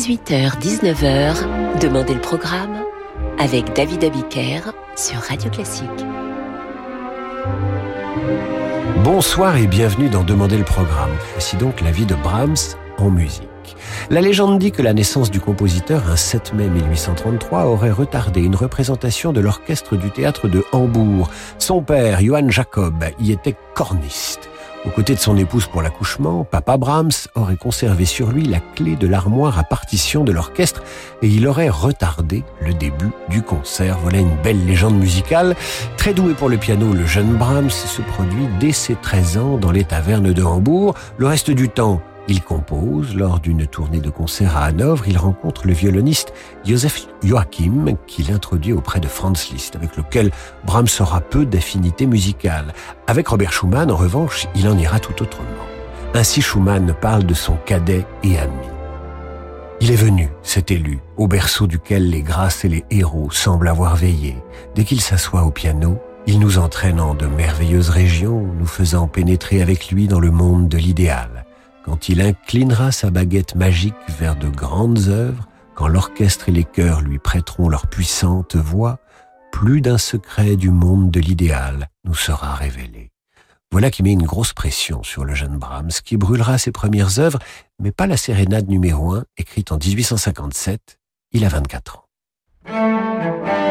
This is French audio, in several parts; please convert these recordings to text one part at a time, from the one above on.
18h-19h, Demandez le programme avec David Abiker sur Radio Classique. Bonsoir et bienvenue dans Demandez le programme. Voici donc la vie de Brahms en musique. La légende dit que la naissance du compositeur, un 7 mai 1833, aurait retardé une représentation de l'orchestre du théâtre de Hambourg. Son père, Johann Jacob, y était corniste. Aux côtés de son épouse pour l'accouchement, Papa Brahms aurait conservé sur lui la clé de l'armoire à partition de l'orchestre et il aurait retardé le début du concert. Voilà une belle légende musicale. Très doué pour le piano, le jeune Brahms se produit dès ses 13 ans dans les tavernes de Hambourg. Le reste du temps, il compose. Lors d'une tournée de concert à Hanovre, il rencontre le violoniste Joseph Joachim, qu'il introduit auprès de Franz Liszt, avec lequel Brahms aura peu d'affinité musicale. Avec Robert Schumann, en revanche, il en ira tout autrement. Ainsi Schumann parle de son cadet et ami. Il est venu, cet élu, au berceau duquel les grâces et les héros semblent avoir veillé. Dès qu'il s'assoit au piano, il nous entraîne en de merveilleuses régions, nous faisant pénétrer avec lui dans le monde de l'idéal quand il inclinera sa baguette magique vers de grandes œuvres, quand l'orchestre et les chœurs lui prêteront leur puissante voix, plus d'un secret du monde de l'idéal nous sera révélé. Voilà qui met une grosse pression sur le jeune Brahms, qui brûlera ses premières œuvres, mais pas la sérénade numéro 1, écrite en 1857. Il a 24 ans.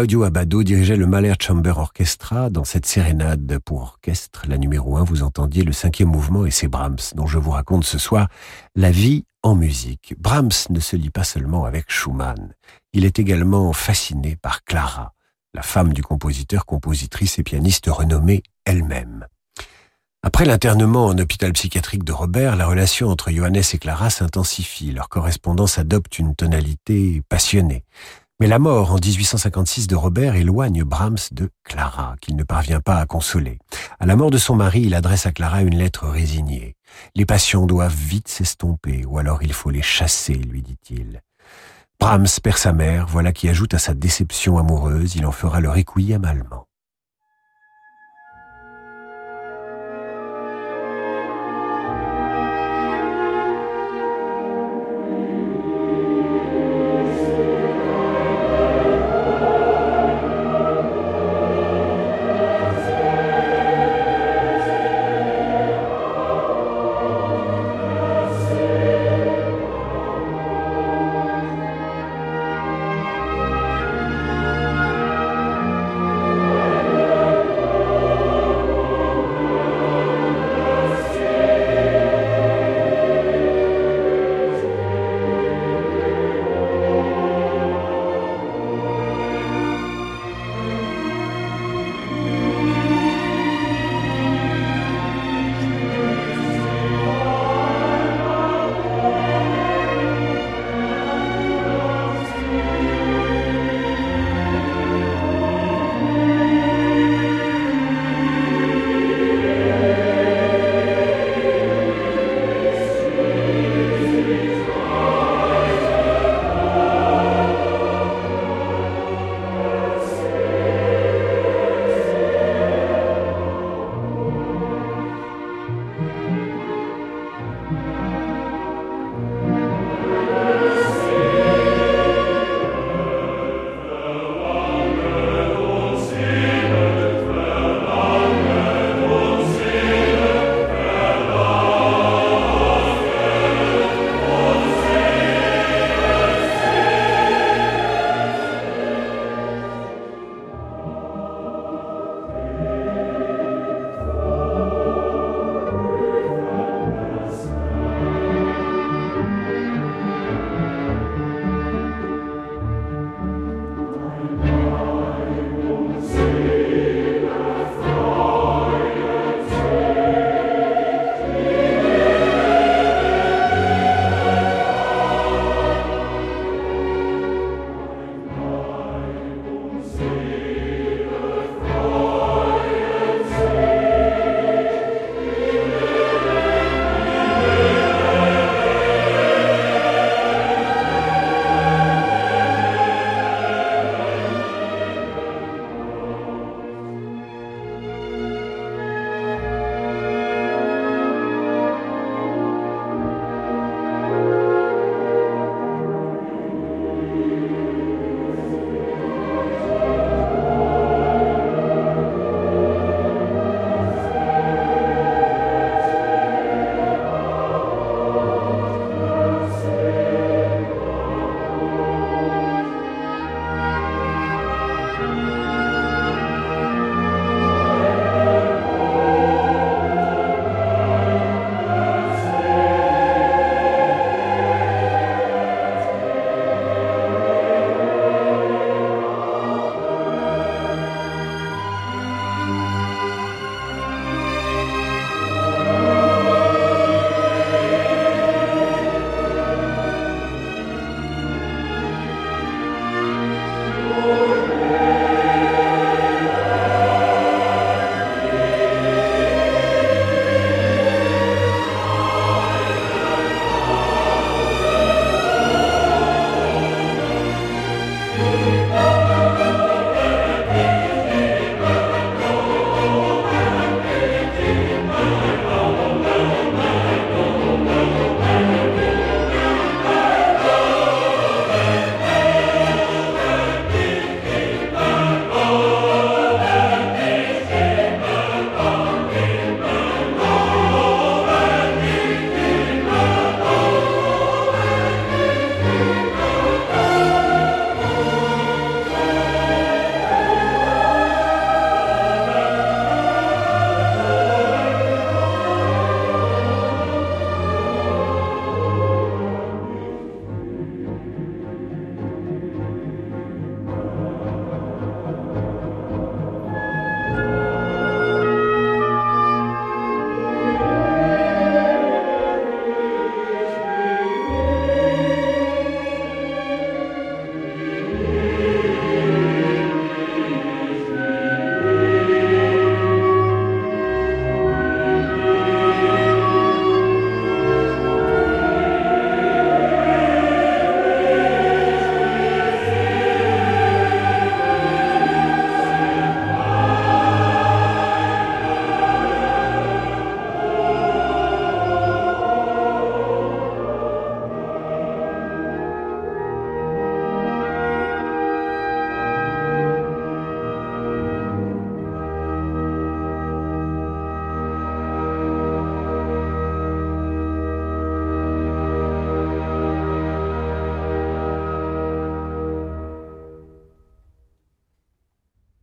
Claudio Abbado dirigeait le Mahler Chamber Orchestra. Dans cette sérénade pour orchestre, la numéro 1, vous entendiez le cinquième mouvement et c'est Brahms dont je vous raconte ce soir la vie en musique. Brahms ne se lie pas seulement avec Schumann. Il est également fasciné par Clara, la femme du compositeur, compositrice et pianiste renommée elle-même. Après l'internement en hôpital psychiatrique de Robert, la relation entre Johannes et Clara s'intensifie. Leur correspondance adopte une tonalité passionnée. Mais la mort en 1856 de Robert éloigne Brahms de Clara, qu'il ne parvient pas à consoler. À la mort de son mari, il adresse à Clara une lettre résignée. Les passions doivent vite s'estomper, ou alors il faut les chasser, lui dit-il. Brahms perd sa mère, voilà qui ajoute à sa déception amoureuse, il en fera le requiem allemand.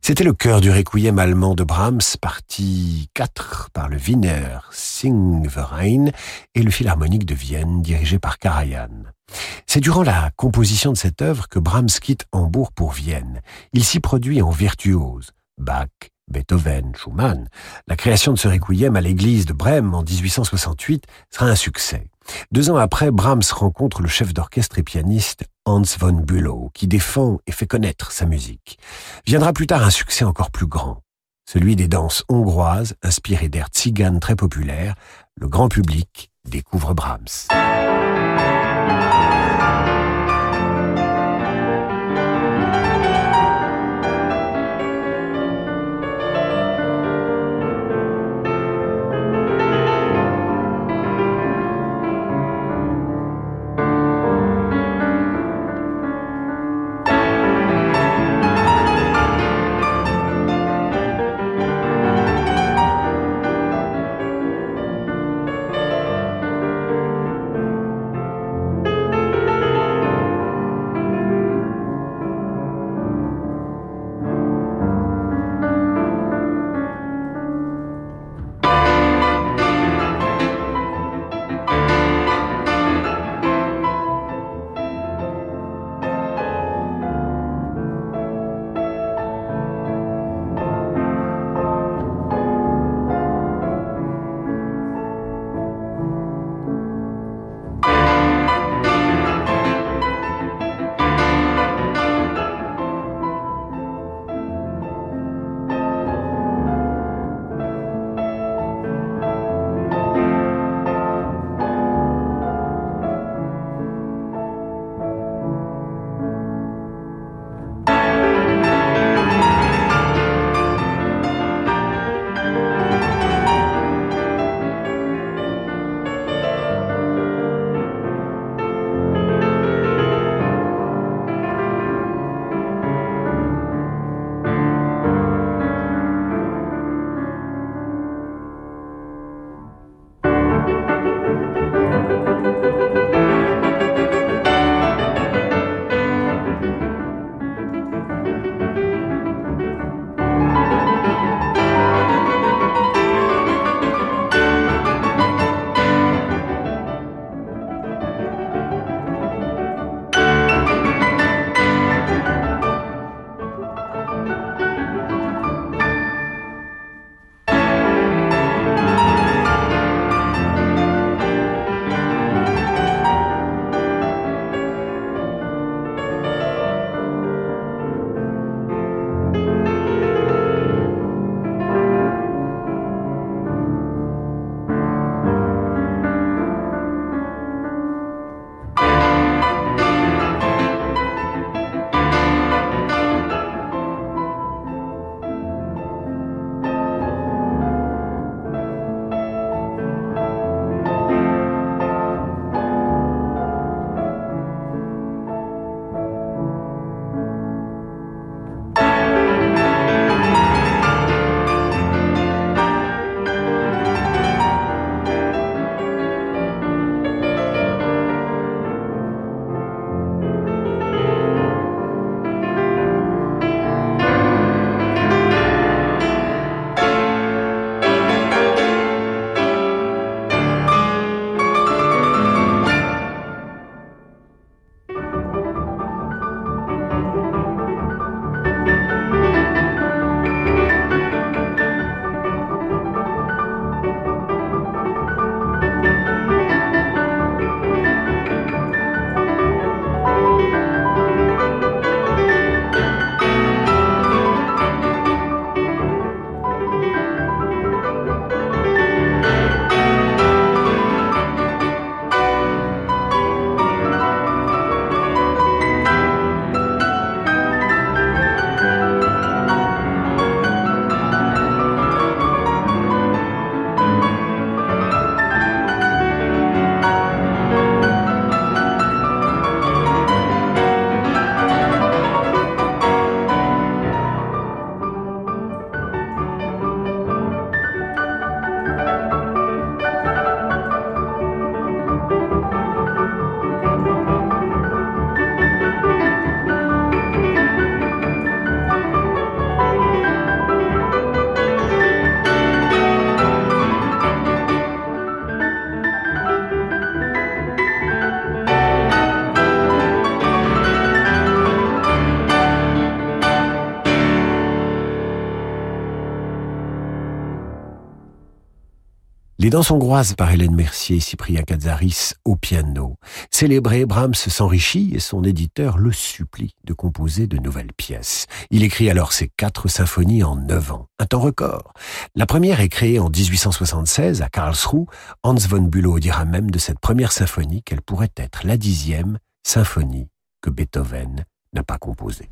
C'était le cœur du requiem allemand de Brahms, partie 4 par le Wiener Singverein et le Philharmonique de Vienne, dirigé par Karajan. C'est durant la composition de cette œuvre que Brahms quitte Hambourg pour Vienne. Il s'y produit en virtuose. Bach, Beethoven, Schumann. La création de ce requiem à l'église de Brême en 1868 sera un succès. Deux ans après, Brahms rencontre le chef d'orchestre et pianiste Hans von Bülow, qui défend et fait connaître sa musique. Viendra plus tard un succès encore plus grand, celui des danses hongroises inspirées d'air tziganes très populaires. Le grand public découvre Brahms. Des danses hongroises par Hélène Mercier et Cyprien Katsaris au piano. Célébré, Brahms s'enrichit et son éditeur le supplie de composer de nouvelles pièces. Il écrit alors ses quatre symphonies en neuf ans. Un temps record. La première est créée en 1876 à Karlsruhe. Hans von Bülow dira même de cette première symphonie qu'elle pourrait être la dixième symphonie que Beethoven n'a pas composée.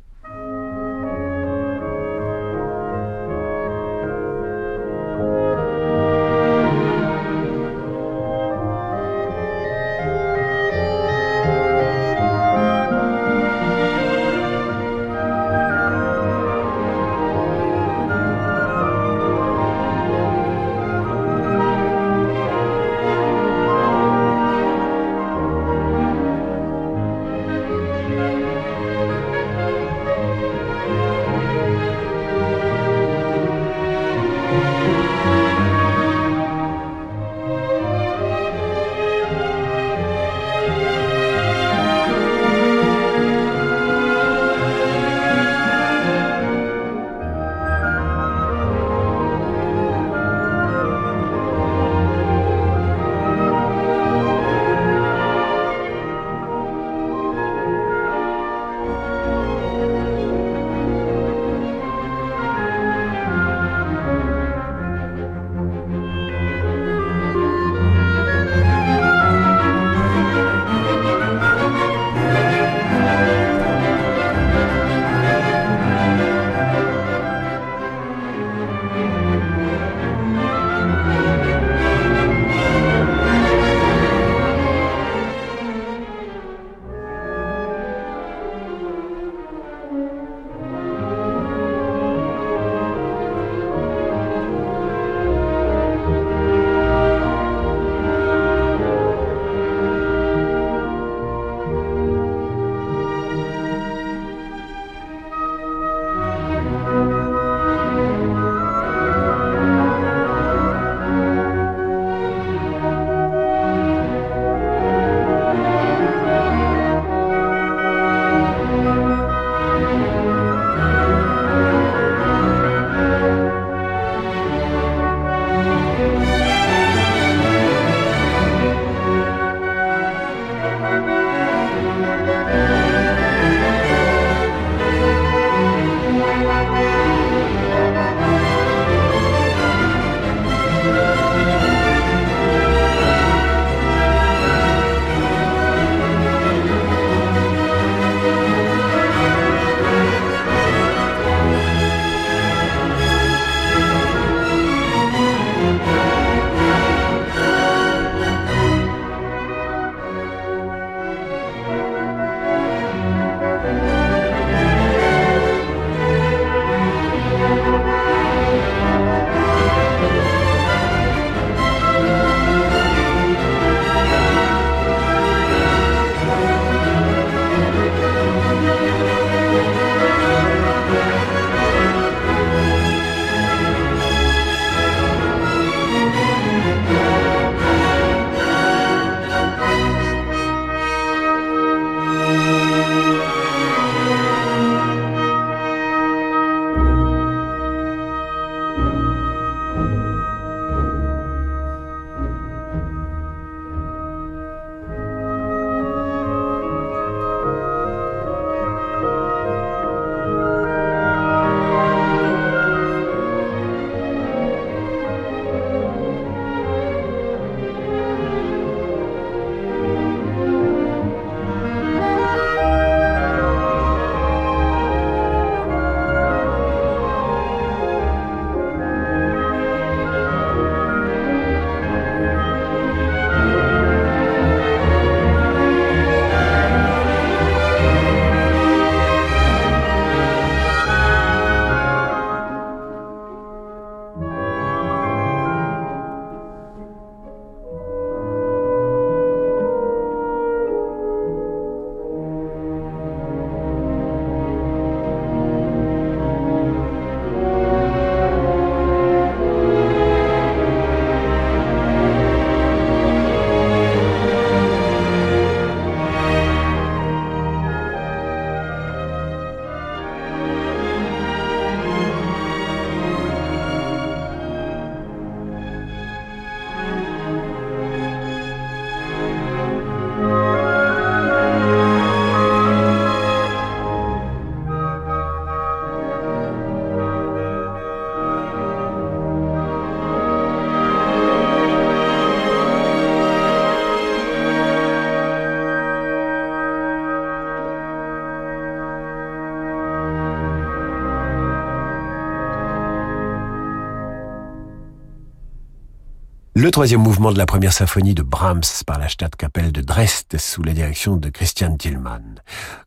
Le troisième mouvement de la première symphonie de Brahms par la Stadtkapelle de Dresde sous la direction de Christian Tillmann.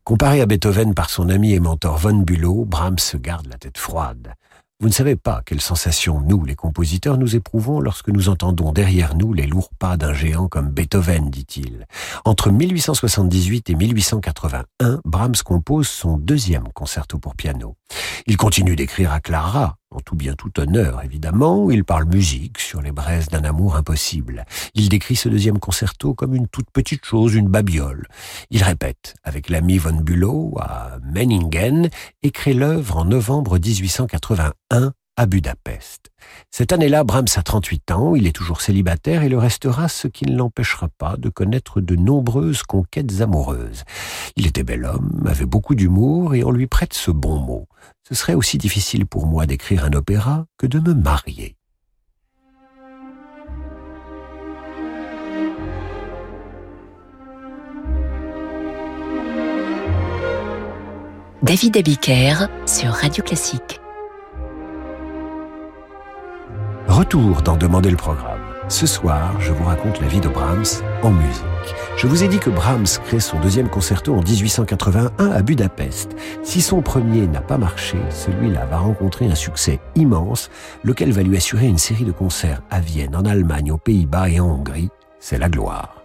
Comparé à Beethoven par son ami et mentor von Bülow, Brahms garde la tête froide. Vous ne savez pas quelle sensation nous, les compositeurs, nous éprouvons lorsque nous entendons derrière nous les lourds pas d'un géant comme Beethoven, dit-il. Entre 1878 et 1881, Brahms compose son deuxième concerto pour piano. Il continue d'écrire à Clara, en tout bien tout honneur évidemment, il parle musique sur les braises d'un amour impossible. Il décrit ce deuxième concerto comme une toute petite chose, une babiole. Il répète avec l'ami von Bülow à Menningen et crée l'œuvre en novembre 1881 à Budapest. Cette année-là, Brahms a 38 ans, il est toujours célibataire et le restera, ce qui ne l'empêchera pas de connaître de nombreuses conquêtes amoureuses. Il était bel homme, avait beaucoup d'humour et on lui prête ce bon mot. Ce serait aussi difficile pour moi d'écrire un opéra que de me marier. David Abiker sur Radio Classique. Retour dans Demander le programme. Ce soir, je vous raconte la vie de Brahms en musique. Je vous ai dit que Brahms crée son deuxième concerto en 1881 à Budapest. Si son premier n'a pas marché, celui-là va rencontrer un succès immense, lequel va lui assurer une série de concerts à Vienne, en Allemagne, aux Pays-Bas et en Hongrie. C'est la gloire.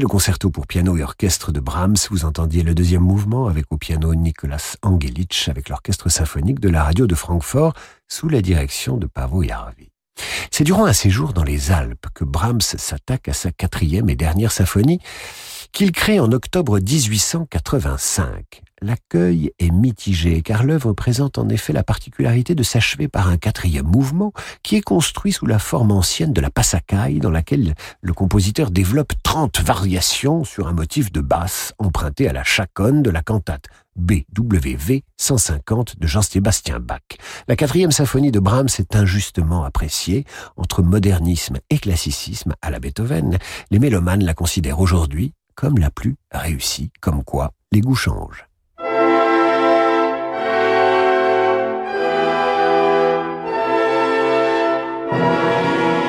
Le concerto pour piano et orchestre de Brahms. Vous entendiez le deuxième mouvement avec au piano Nicolas Angelitsch avec l'orchestre symphonique de la radio de Francfort sous la direction de Pavo Jarvi. C'est durant un séjour dans les Alpes que Brahms s'attaque à sa quatrième et dernière symphonie qu'il crée en octobre 1885 l'accueil est mitigé, car l'œuvre présente en effet la particularité de s'achever par un quatrième mouvement qui est construit sous la forme ancienne de la passacaille, dans laquelle le compositeur développe 30 variations sur un motif de basse emprunté à la chaconne de la cantate BWV 150 de Jean-Sébastien Bach. La quatrième symphonie de Brahms est injustement appréciée entre modernisme et classicisme à la Beethoven. Les mélomanes la considèrent aujourd'hui comme la plus réussie, comme quoi les goûts changent. Música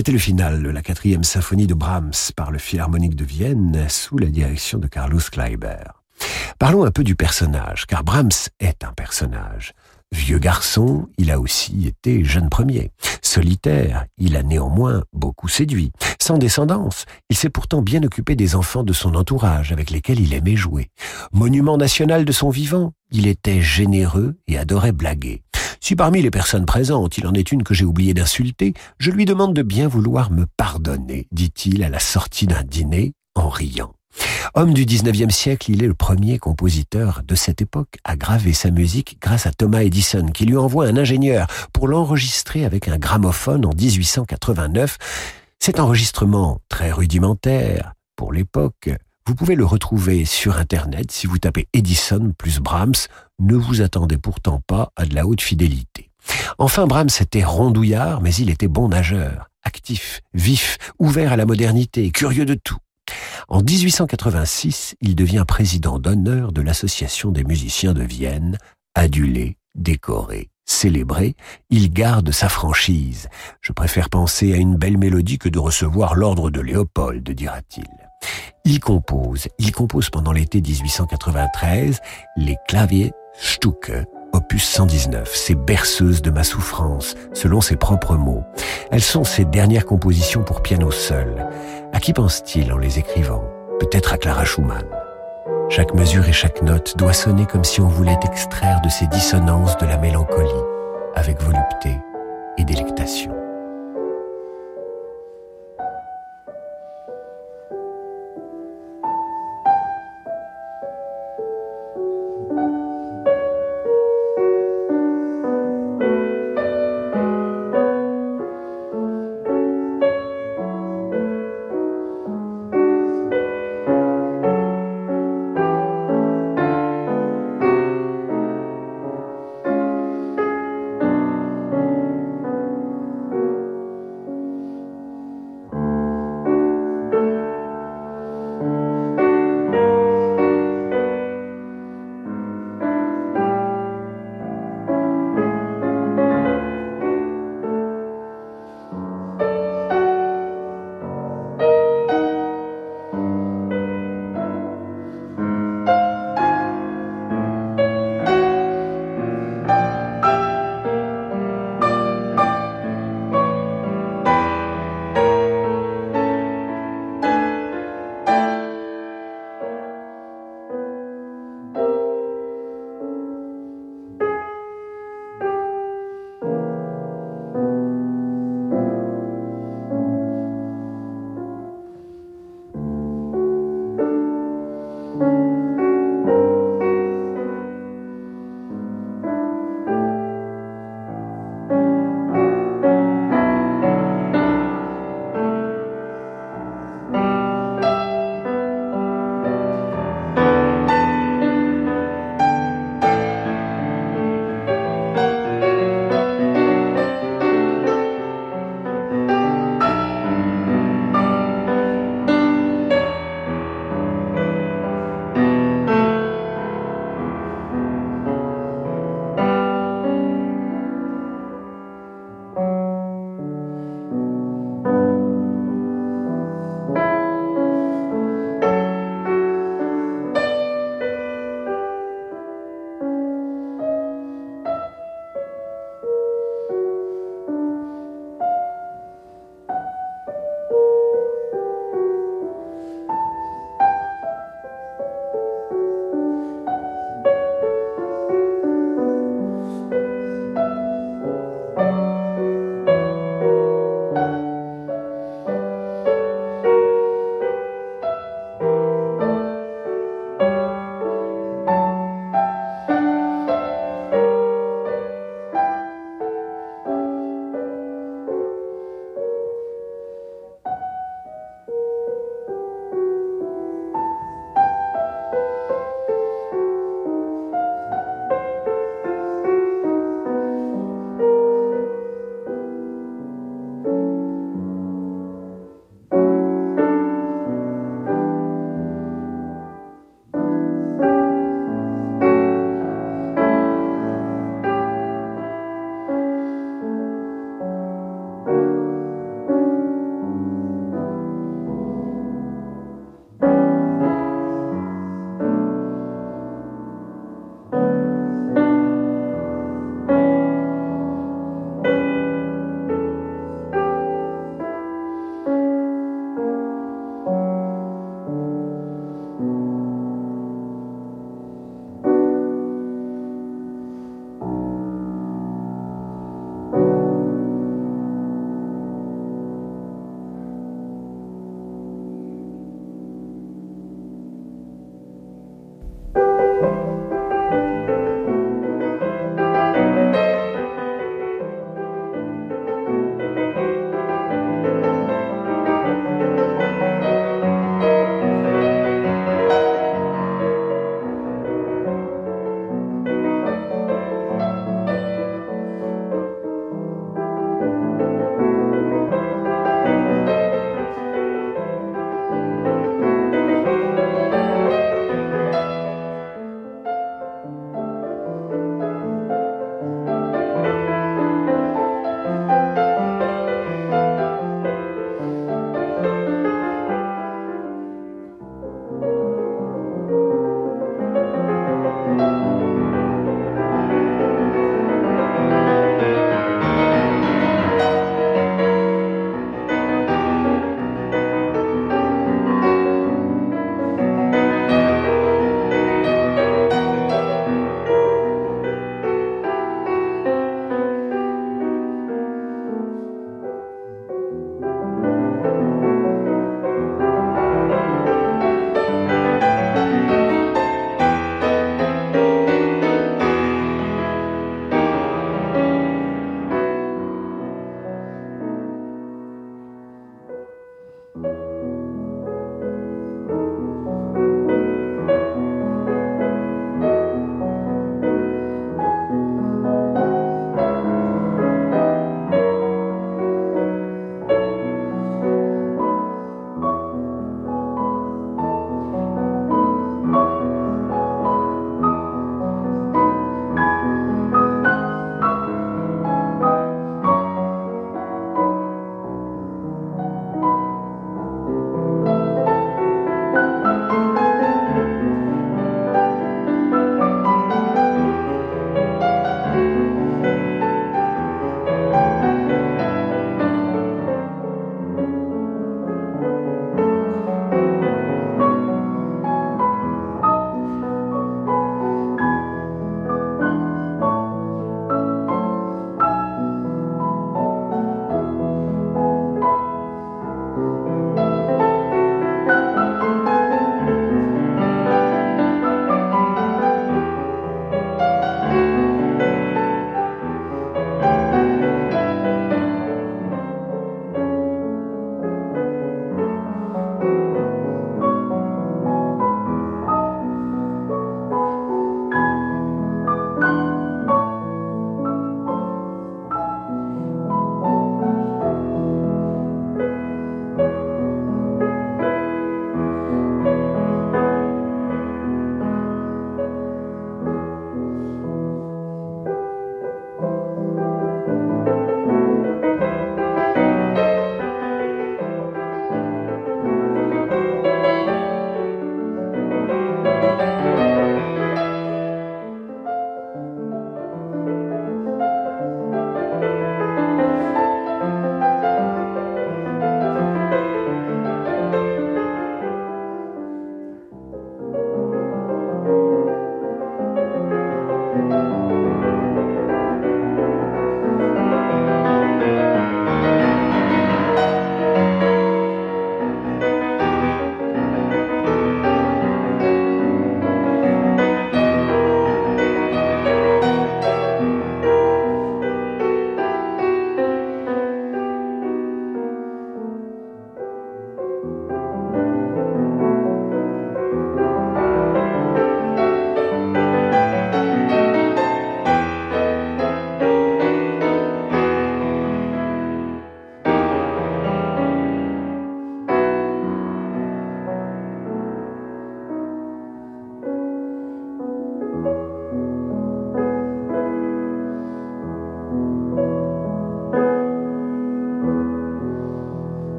C'était le final de la quatrième symphonie de Brahms par le Philharmonique de Vienne sous la direction de Carlos Kleiber. Parlons un peu du personnage, car Brahms est un personnage. Vieux garçon, il a aussi été jeune premier. Solitaire, il a néanmoins beaucoup séduit. Sans descendance, il s'est pourtant bien occupé des enfants de son entourage avec lesquels il aimait jouer. Monument national de son vivant, il était généreux et adorait blaguer. Si parmi les personnes présentes il en est une que j'ai oublié d'insulter, je lui demande de bien vouloir me pardonner, dit-il à la sortie d'un dîner en riant. Homme du XIXe siècle, il est le premier compositeur de cette époque à graver sa musique grâce à Thomas Edison, qui lui envoie un ingénieur pour l'enregistrer avec un gramophone en 1889. Cet enregistrement très rudimentaire pour l'époque vous pouvez le retrouver sur Internet si vous tapez Edison plus Brahms. Ne vous attendez pourtant pas à de la haute fidélité. Enfin, Brahms était rondouillard, mais il était bon nageur, actif, vif, ouvert à la modernité, curieux de tout. En 1886, il devient président d'honneur de l'Association des musiciens de Vienne, adulé, décoré, célébré, il garde sa franchise. Je préfère penser à une belle mélodie que de recevoir l'ordre de Léopold, dira-t-il. Il compose, il compose pendant l'été 1893 les claviers Stucke, opus 119, ces berceuses de ma souffrance, selon ses propres mots. Elles sont ses dernières compositions pour piano seul. À qui pense-t-il en les écrivant? Peut-être à Clara Schumann. Chaque mesure et chaque note doit sonner comme si on voulait extraire de ces dissonances de la mélancolie, avec volupté et délectation.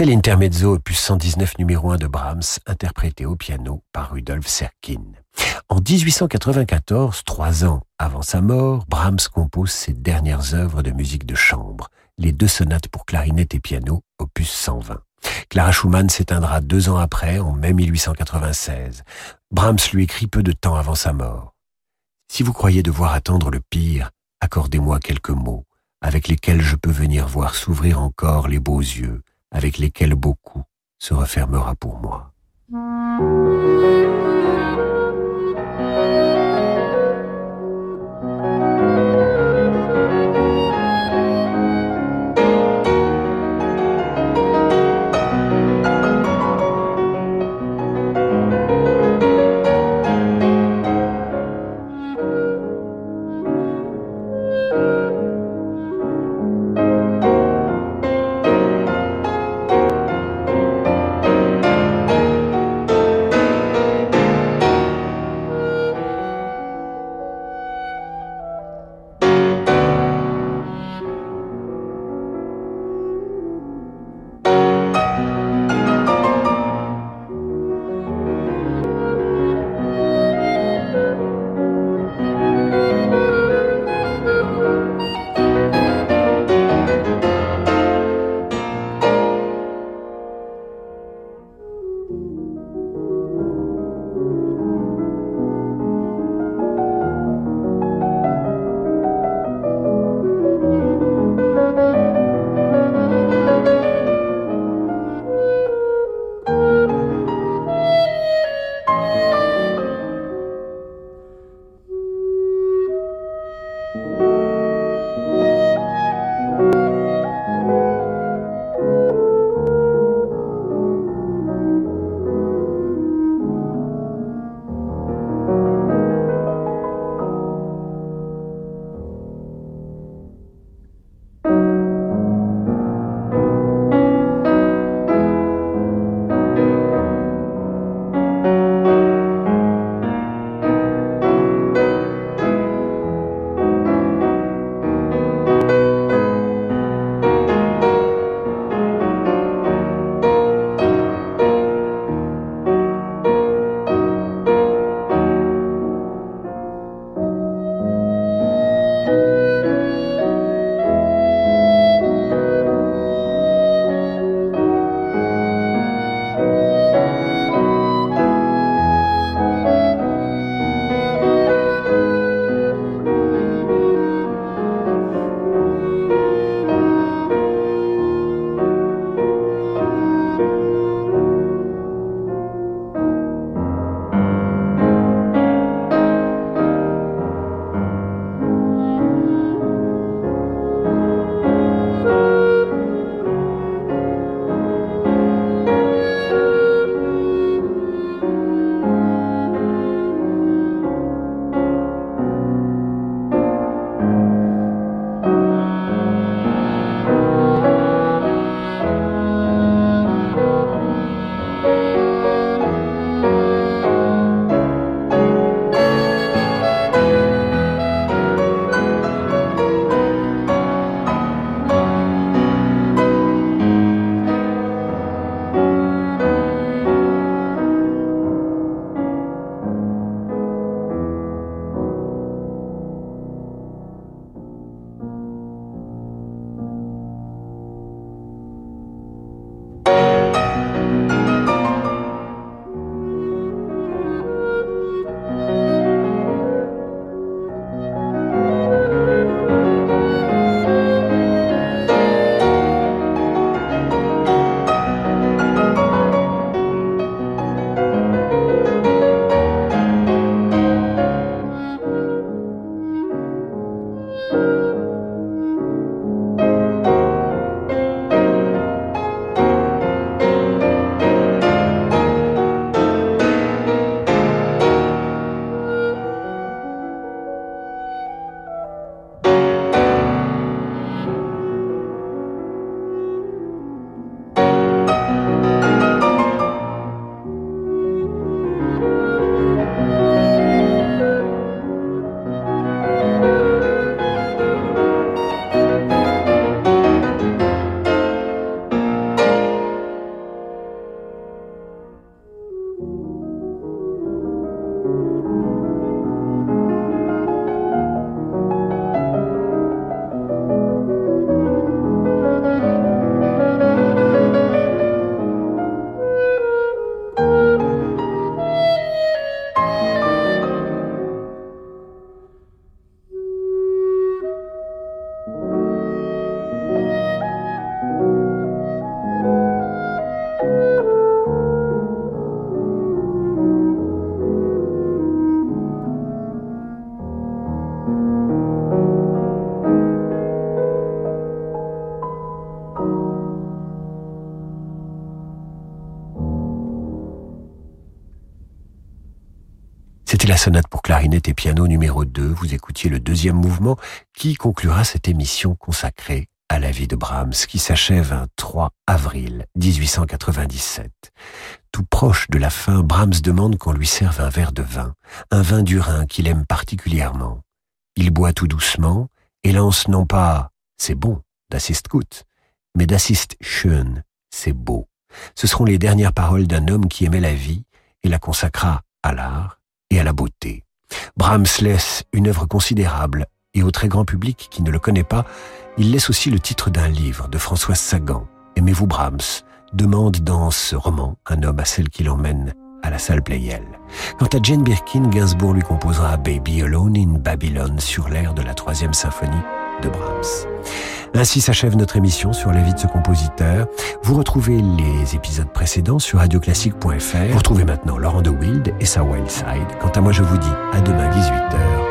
C'était l'intermezzo opus 119 numéro 1 de Brahms, interprété au piano par Rudolf Serkin. En 1894, trois ans avant sa mort, Brahms compose ses dernières œuvres de musique de chambre, les deux sonates pour clarinette et piano, opus 120. Clara Schumann s'éteindra deux ans après, en mai 1896. Brahms lui écrit peu de temps avant sa mort. Si vous croyez devoir attendre le pire, accordez-moi quelques mots, avec lesquels je peux venir voir s'ouvrir encore les beaux yeux, avec lesquels beaucoup se refermera pour moi. Sonate pour clarinette et piano numéro 2. Vous écoutiez le deuxième mouvement qui conclura cette émission consacrée à la vie de Brahms qui s'achève un 3 avril 1897. Tout proche de la fin, Brahms demande qu'on lui serve un verre de vin, un vin du Rhin qu'il aime particulièrement. Il boit tout doucement et lance non pas c'est bon d'assist gut, mais d'assist schön, c'est beau. Ce seront les dernières paroles d'un homme qui aimait la vie et la consacra à l'art et à la beauté. Brahms laisse une œuvre considérable et au très grand public qui ne le connaît pas, il laisse aussi le titre d'un livre de Françoise Sagan, Aimez-vous Brahms? demande dans ce roman un homme à celle qui l'emmène à la salle Playel. Quant à Jane Birkin, Gainsbourg lui composera Baby Alone in Babylon sur l'air de la troisième symphonie de Brahms. Ainsi s'achève notre émission sur la vie de ce compositeur. Vous retrouvez les épisodes précédents sur radioclassique.fr. Vous retrouvez maintenant Laurent de Wild et sa Wild Side. Quant à moi, je vous dis à demain 18h